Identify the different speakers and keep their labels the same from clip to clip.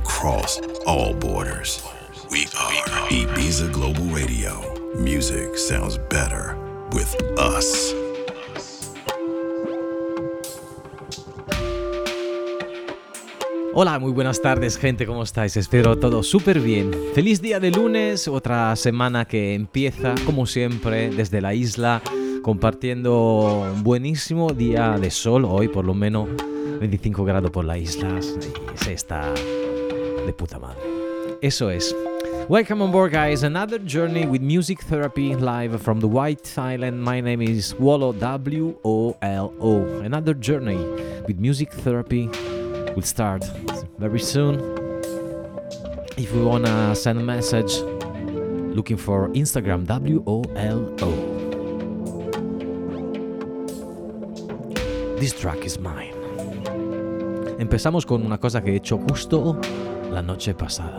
Speaker 1: across all borders. We are Ibiza Global Radio. Music sounds better with us.
Speaker 2: Hola, muy buenas tardes gente, ¿cómo estáis? Espero todo súper bien. Feliz día de lunes, otra semana que empieza, como siempre, desde la isla, compartiendo un buenísimo día de sol, hoy por lo menos 25 grados por la isla, y se está de puta madre. Eso es. Welcome on board, guys. Another journey with music therapy live from the White Island. My name is Wolo W O L O. Another journey with music therapy will start very soon. If you wanna send a message, looking for Instagram W O L O. This track is mine. Empezamos con una cosa que he hecho justo la noche pasada.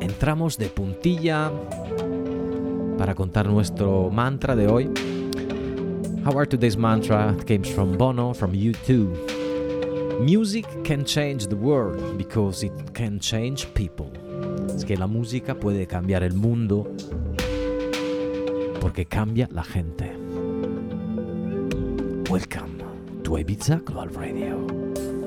Speaker 2: Entramos de puntilla para contar nuestro mantra de hoy. Are today's mantra? Comes from Bono, from U2. Music can change the world because it can change people. Es que la música puede cambiar el mundo porque cambia la gente. Welcome to Ibiza Global Radio.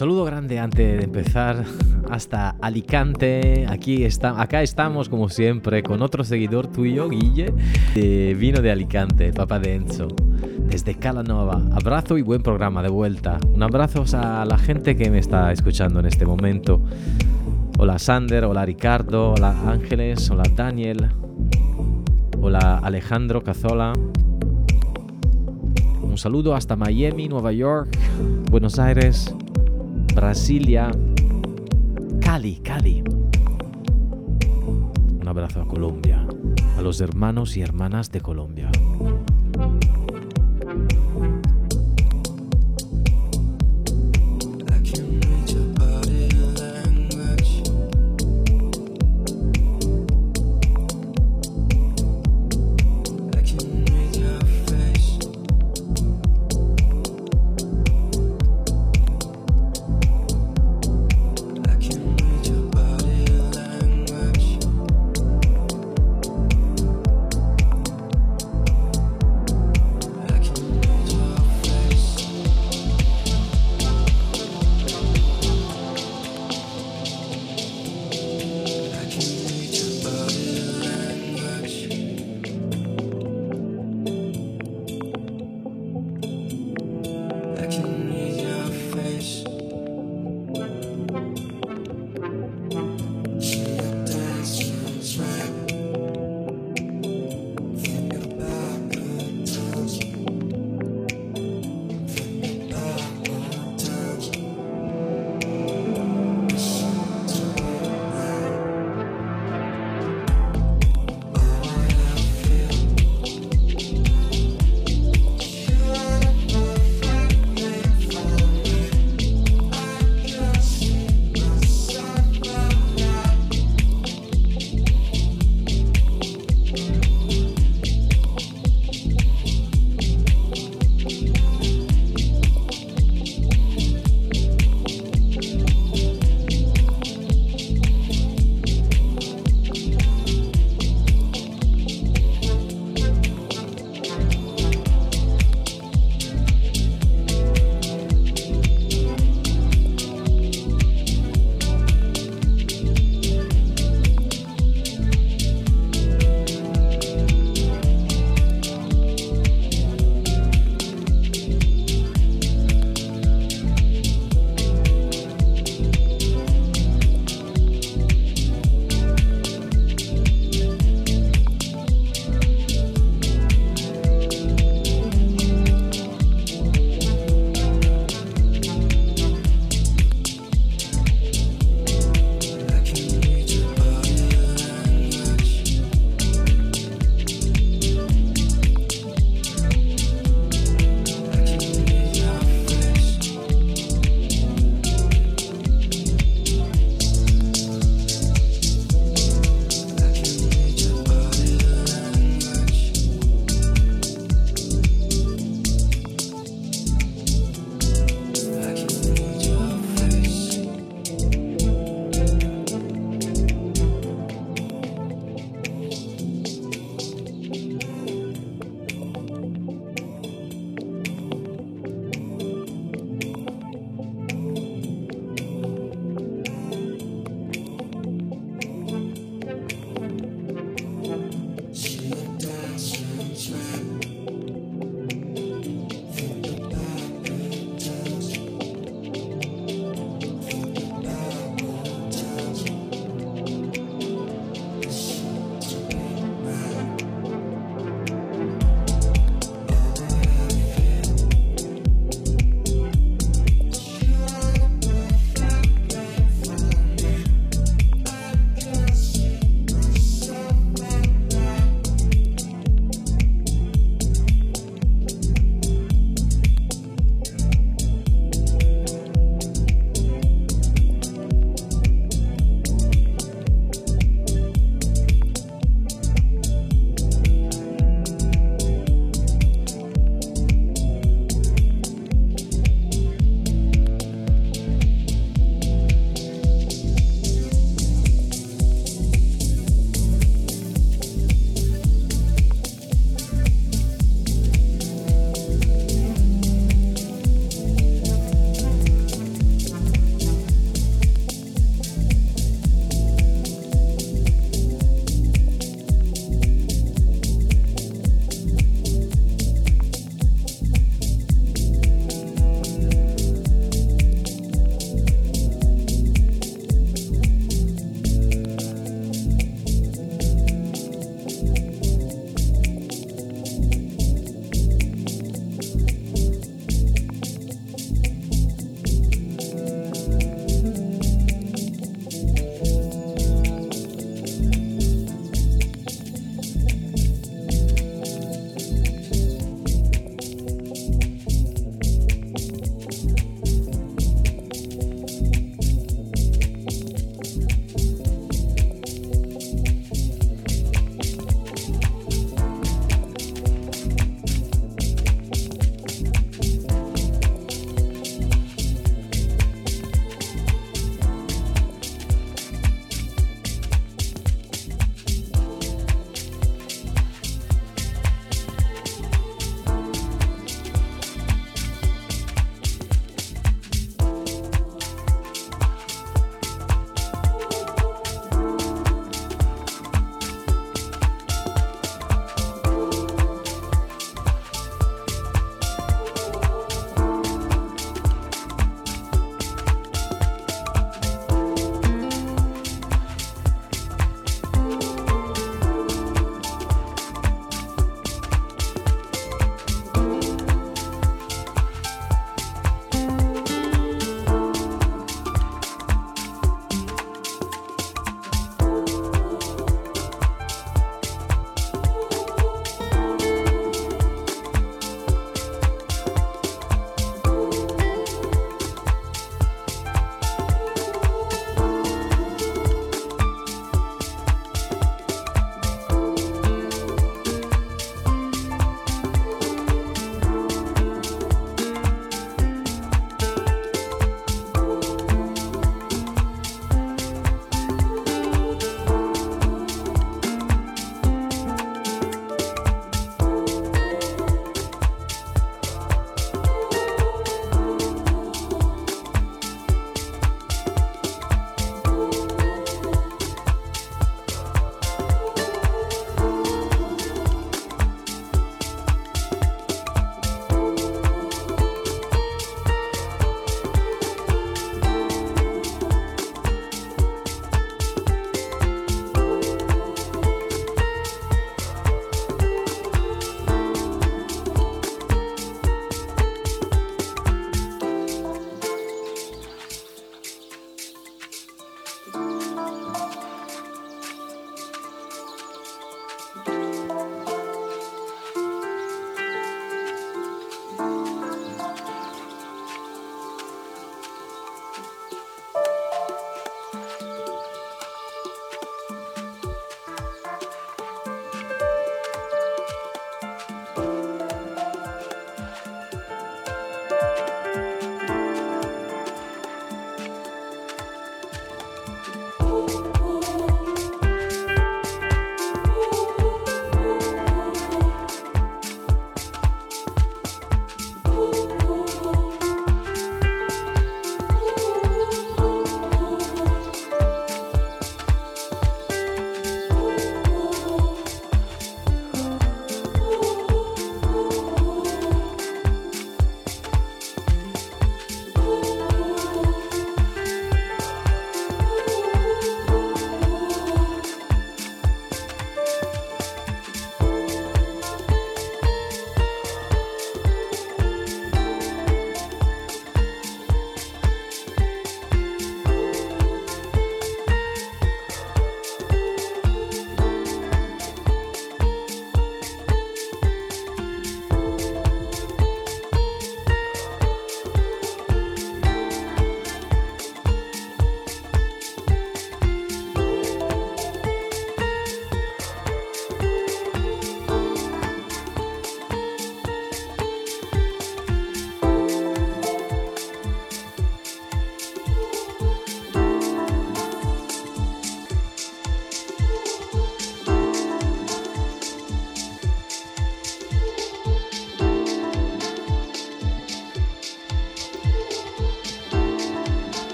Speaker 2: Saludo grande antes de empezar hasta Alicante. Aquí está, acá estamos como siempre con otro seguidor tuyo, Guille, de Vino de Alicante, Papa de desde Calanova. Abrazo y buen programa de vuelta. Un abrazo a la gente que me está escuchando en este momento. Hola Sander, hola Ricardo, hola Ángeles, hola Daniel, hola Alejandro Cazola. Un saludo hasta Miami, Nueva York, Buenos Aires, Brasilia, Cali, Cali. Un abrazo a Colombia, a los hermanos y hermanas de Colombia.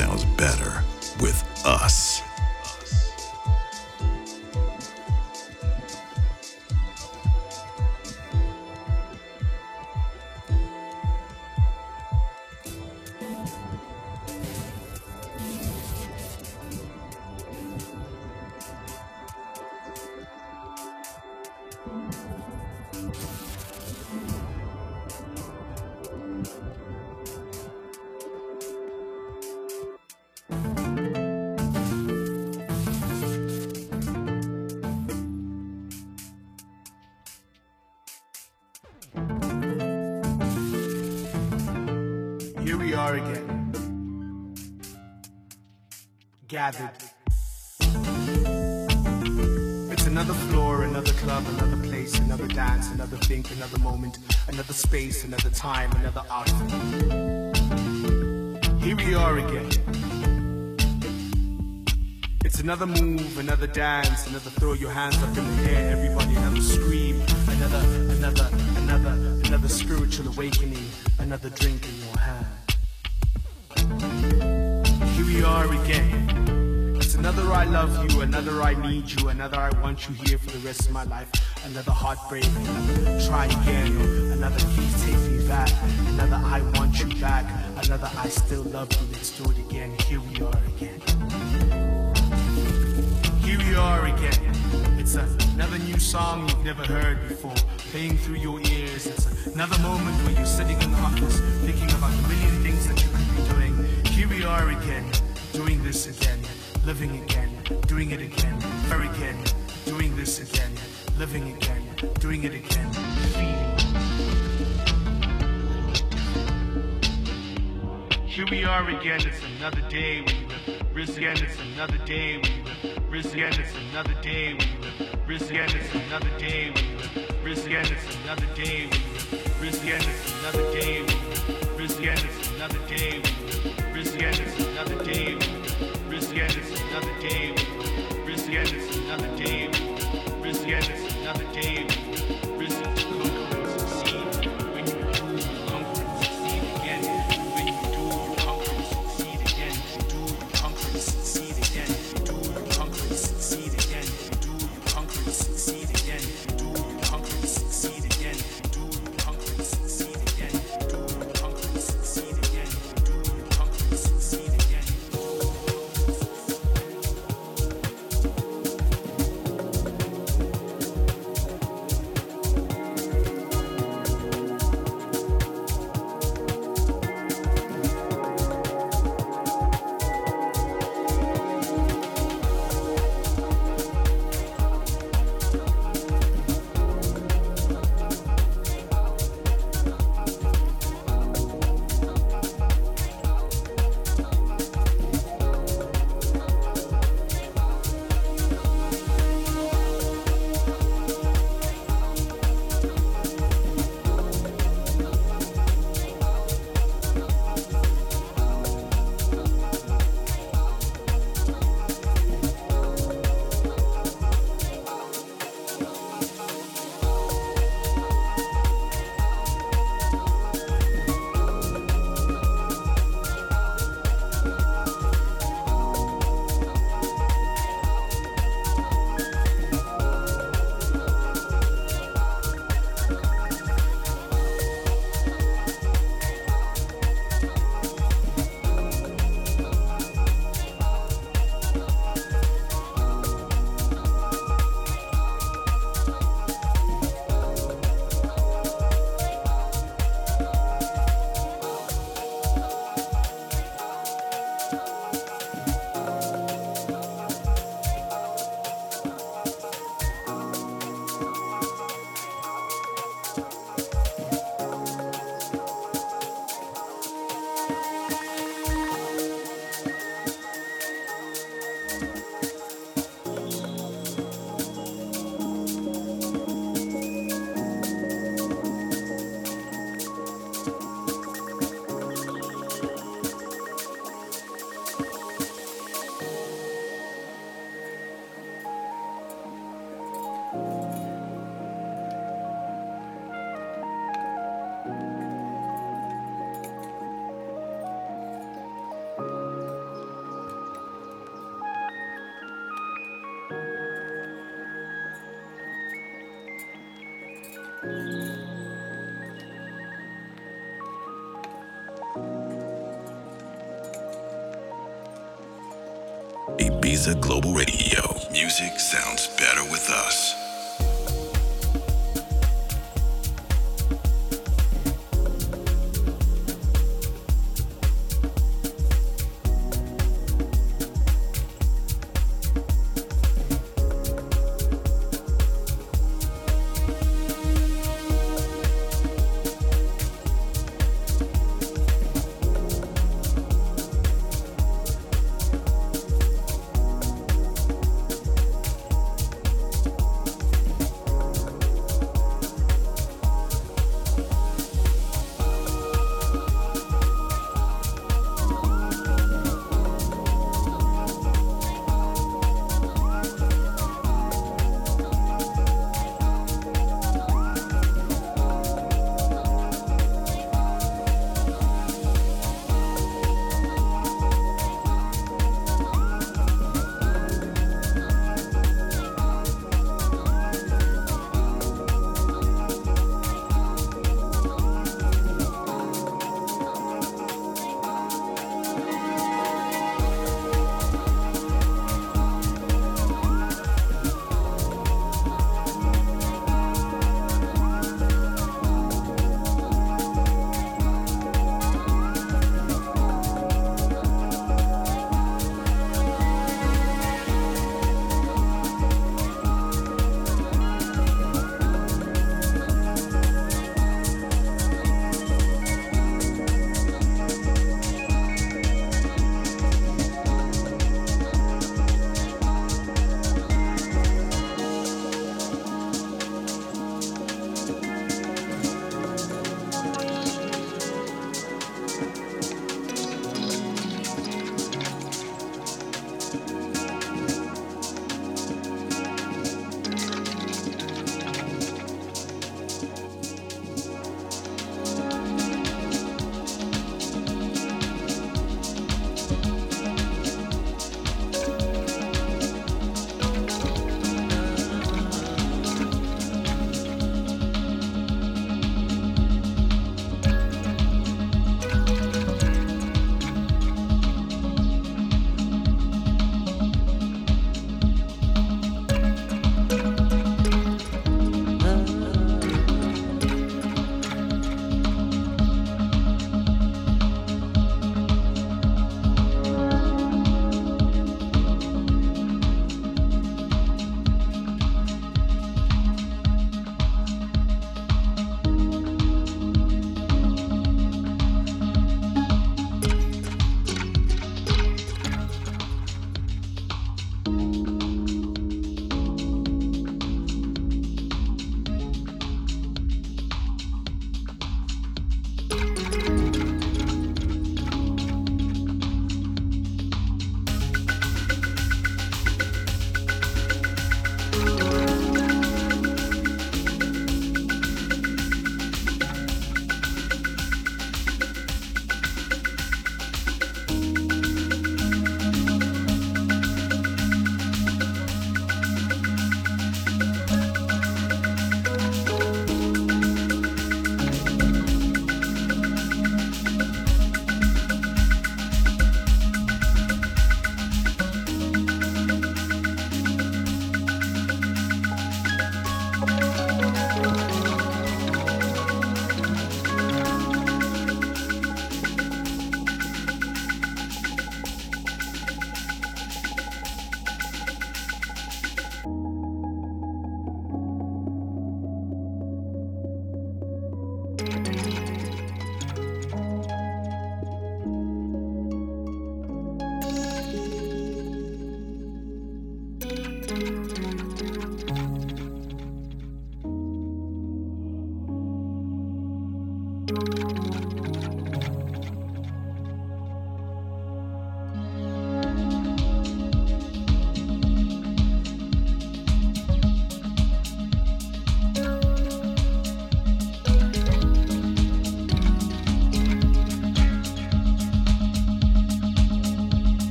Speaker 1: Sounds
Speaker 3: time, another outfit. Here we are again. It's another move, another dance, another throw your hands up in the air, everybody, another scream, another, another, another, another spiritual awakening, another drink in your hand. Here we are again. It's another I love you, another I need you, another I want you here for the rest of my life. Another heartbreak, try again, another please take me back. Another I want you back, another I still love you. Let's do it again. Here we are again. Here we are again. It's another new song you've never heard before, playing through your ears. It's another moment where you're sitting in the office thinking about a million things that you could be doing. Here we are again, doing this again living again, doing it again, very again, doing this again, living again, doing it again, feeling. Here we are again, it's another day we live. Riz again, it's another day we live. Riz again, it's another day we live. Riz again, it's another day we live. Riz again, it's another day we live. Riz again, it's another day we live. Riz again, it's another day we live. Riz again, it's another day we live. Risk again, it's another day. we Risk again, it's another day. Risk again, it's another day.
Speaker 1: Ibiza Global Radio. Music sounds better with us.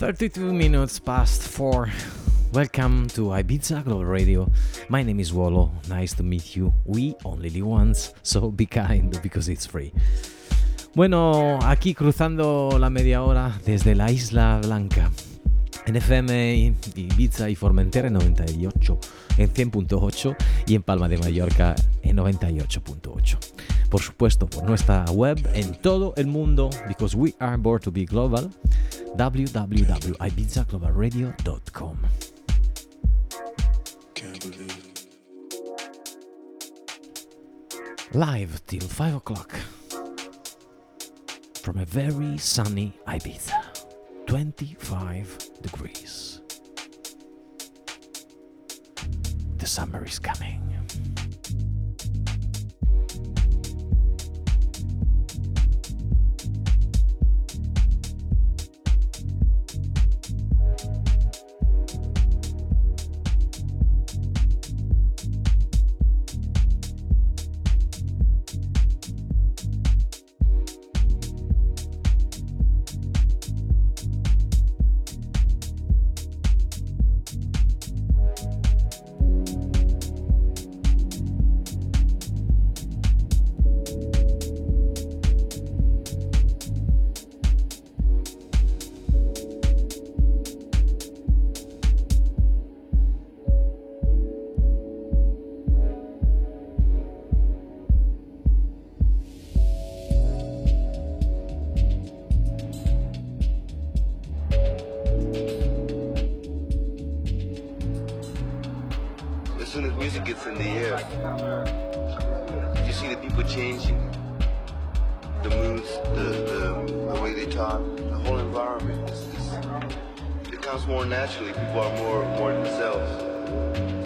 Speaker 2: 32 minutes past 4. Welcome to Ibiza Global Radio. My name is Wolo. Nice to meet you. We only live once, so be kind because it's free. Bueno, aquí cruzando la media hora desde la Isla Blanca. En FM, Ibiza y Formentera en 98, en 100.8 y en Palma de Mallorca en 98.8. Por supuesto, por nuestra web en todo el mundo, because we are born to be global, www.ibizaglobalradio.com. Live till 5 o'clock from a very sunny Ibiza, 25 degrees. The summer is coming.
Speaker 4: soon as
Speaker 5: music gets in the air, you see the people changing, the moods, the, the, the way they talk, the whole environment. It's, it's, it comes more naturally. People are more more themselves.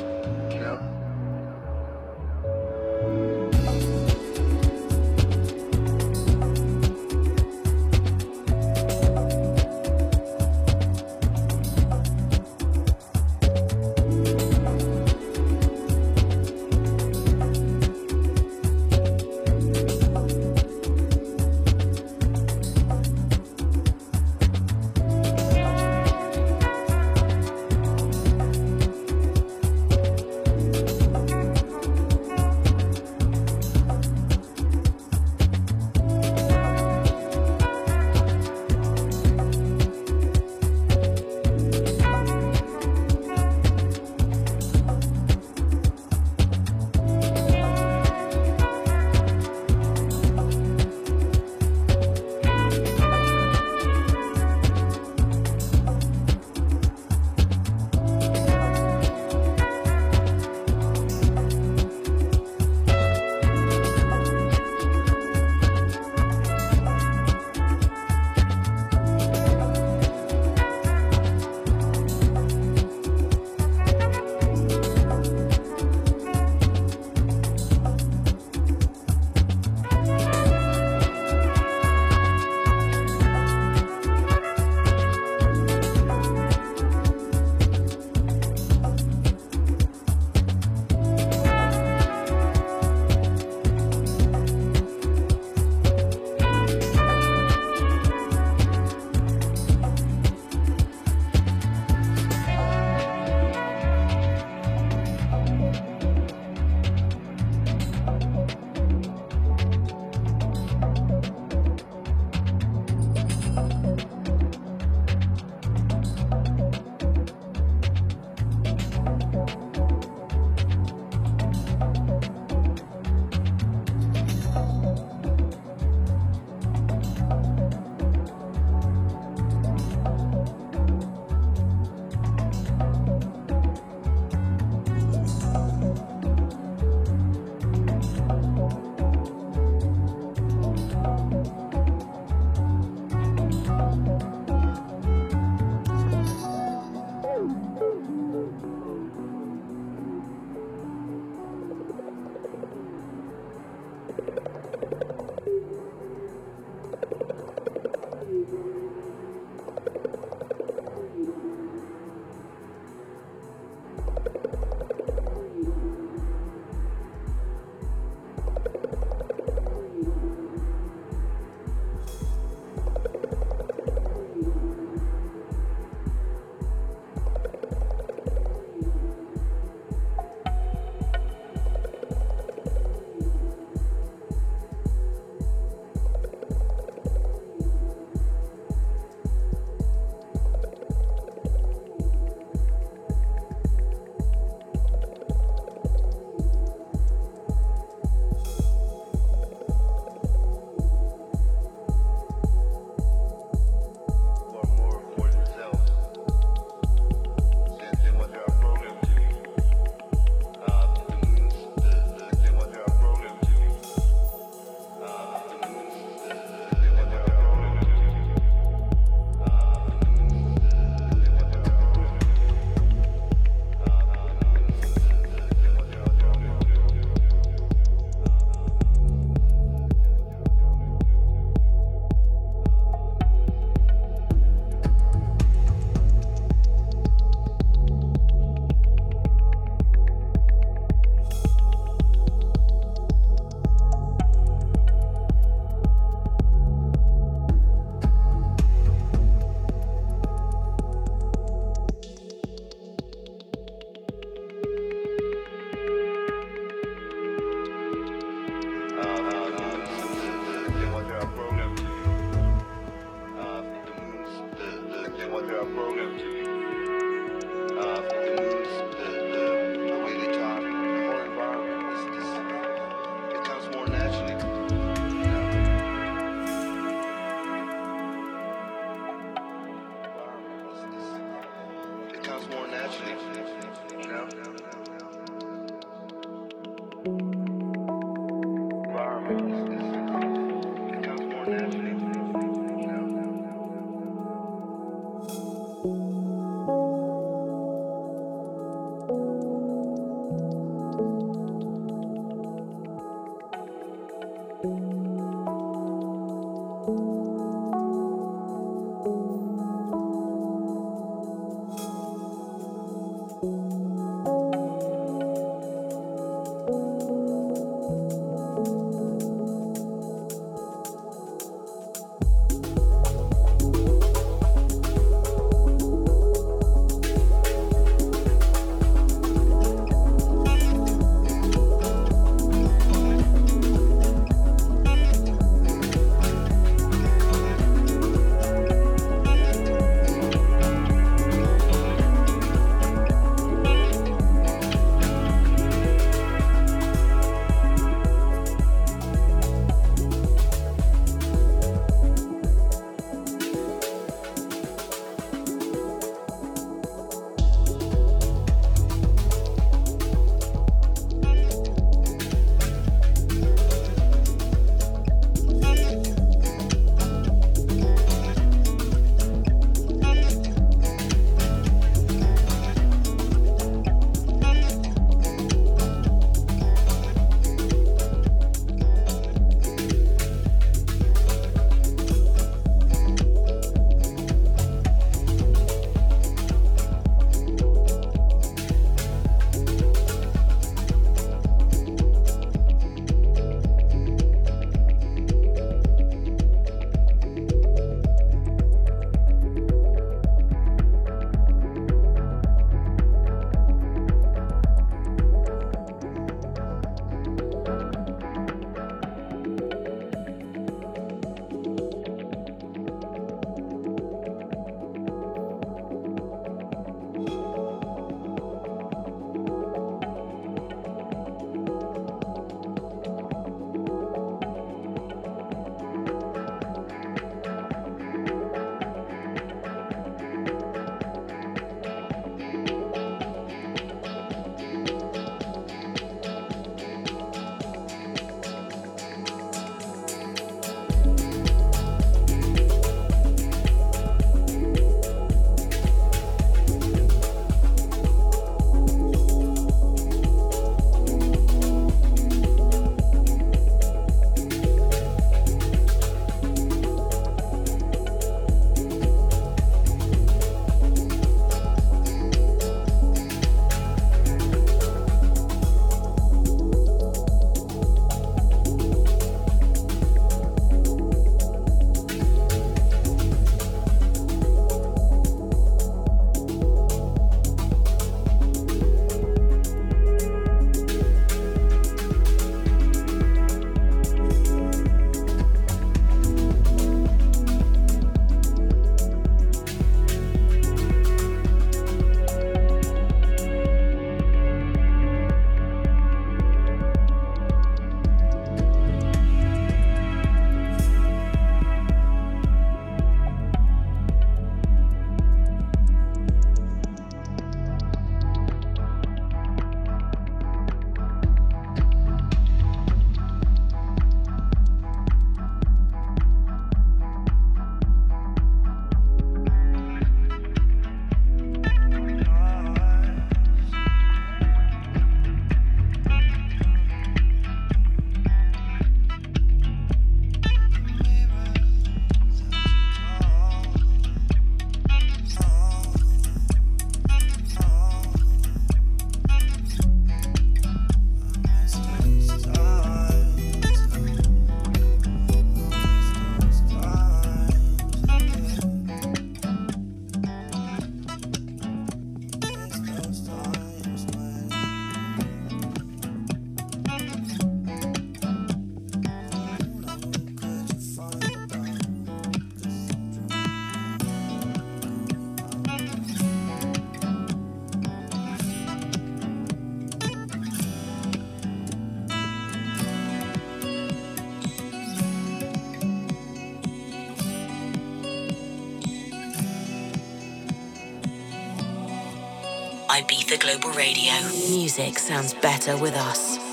Speaker 4: Radio. Music sounds better with us.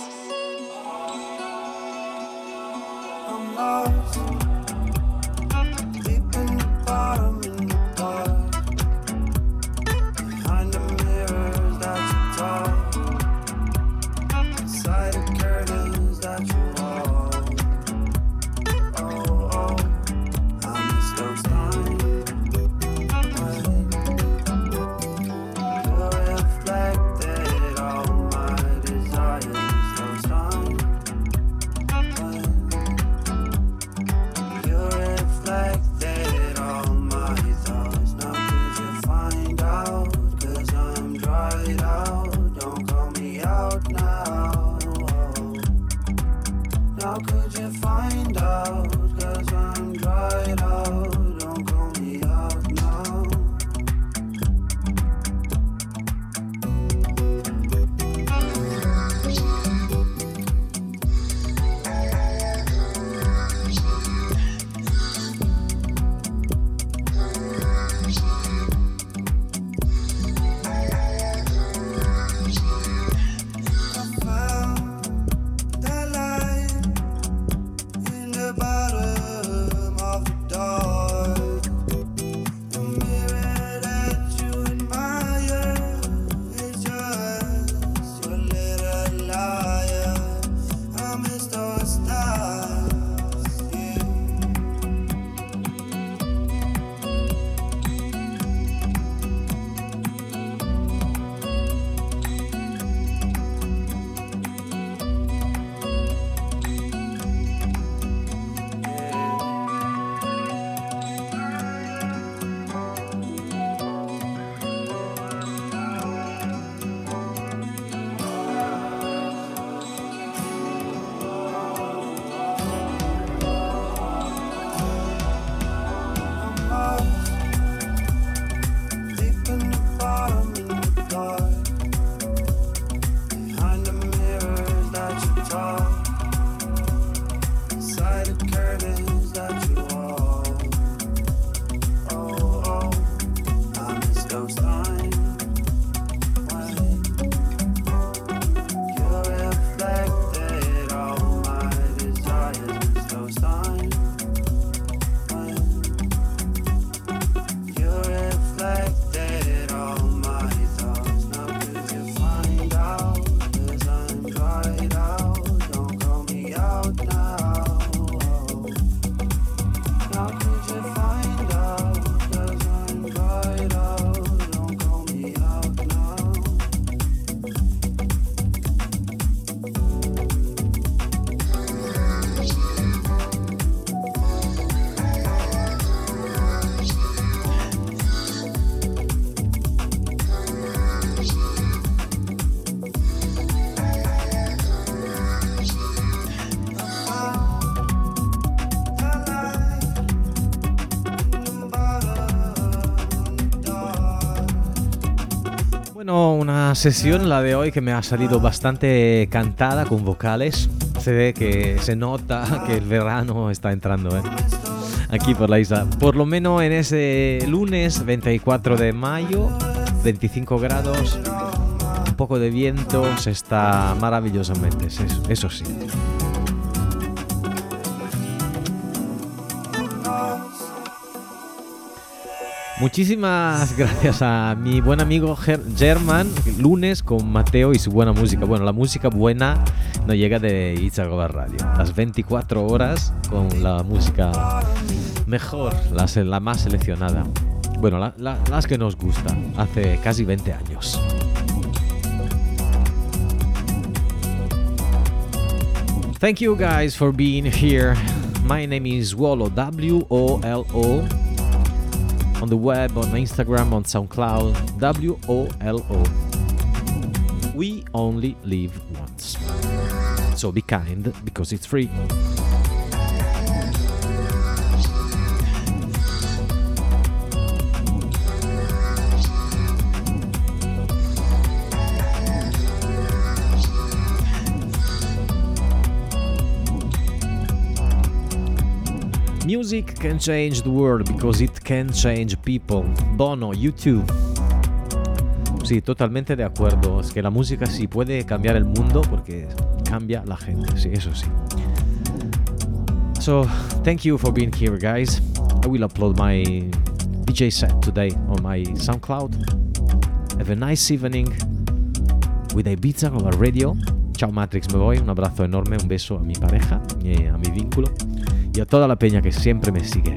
Speaker 2: Sesión, la de hoy, que me ha salido bastante cantada con vocales. Se ve que se nota que el verano está entrando ¿eh? aquí por la isla. Por lo menos en ese lunes 24 de mayo, 25 grados, un poco de viento, se está maravillosamente, eso sí. Muchísimas gracias a mi buen amigo German, lunes con Mateo y su buena música. Bueno, la música buena no llega de Itzagoba Radio. Las 24 horas con la música mejor, la, la más seleccionada. Bueno, las que nos gustan, hace casi 20 años. Thank you guys for being here. My name is Wolo, W-O-L-O. On the web, on Instagram, on SoundCloud, W O L O. We only live once. So be kind because it's free. Music can change the world because it can change people. Bono, YouTube. Sí, totalmente de acuerdo. Es que la música sí puede cambiar el mundo porque cambia la gente, sí, eso sí. So, thank you for being here, guys. I will upload my DJ set today on my SoundCloud. Have a nice evening with Ibiza Global Radio. Chao Matrix, me voy. Un abrazo enorme, un beso a mi pareja, y a mi vínculo y a toda la peña que siempre me sigue.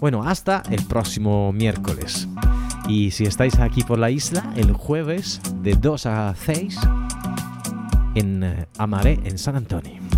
Speaker 2: Bueno, hasta el próximo miércoles. Y si estáis aquí por la isla, el jueves de 2 a 6 en eh, Amaré, en San Antonio.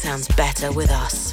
Speaker 6: Sounds better with us.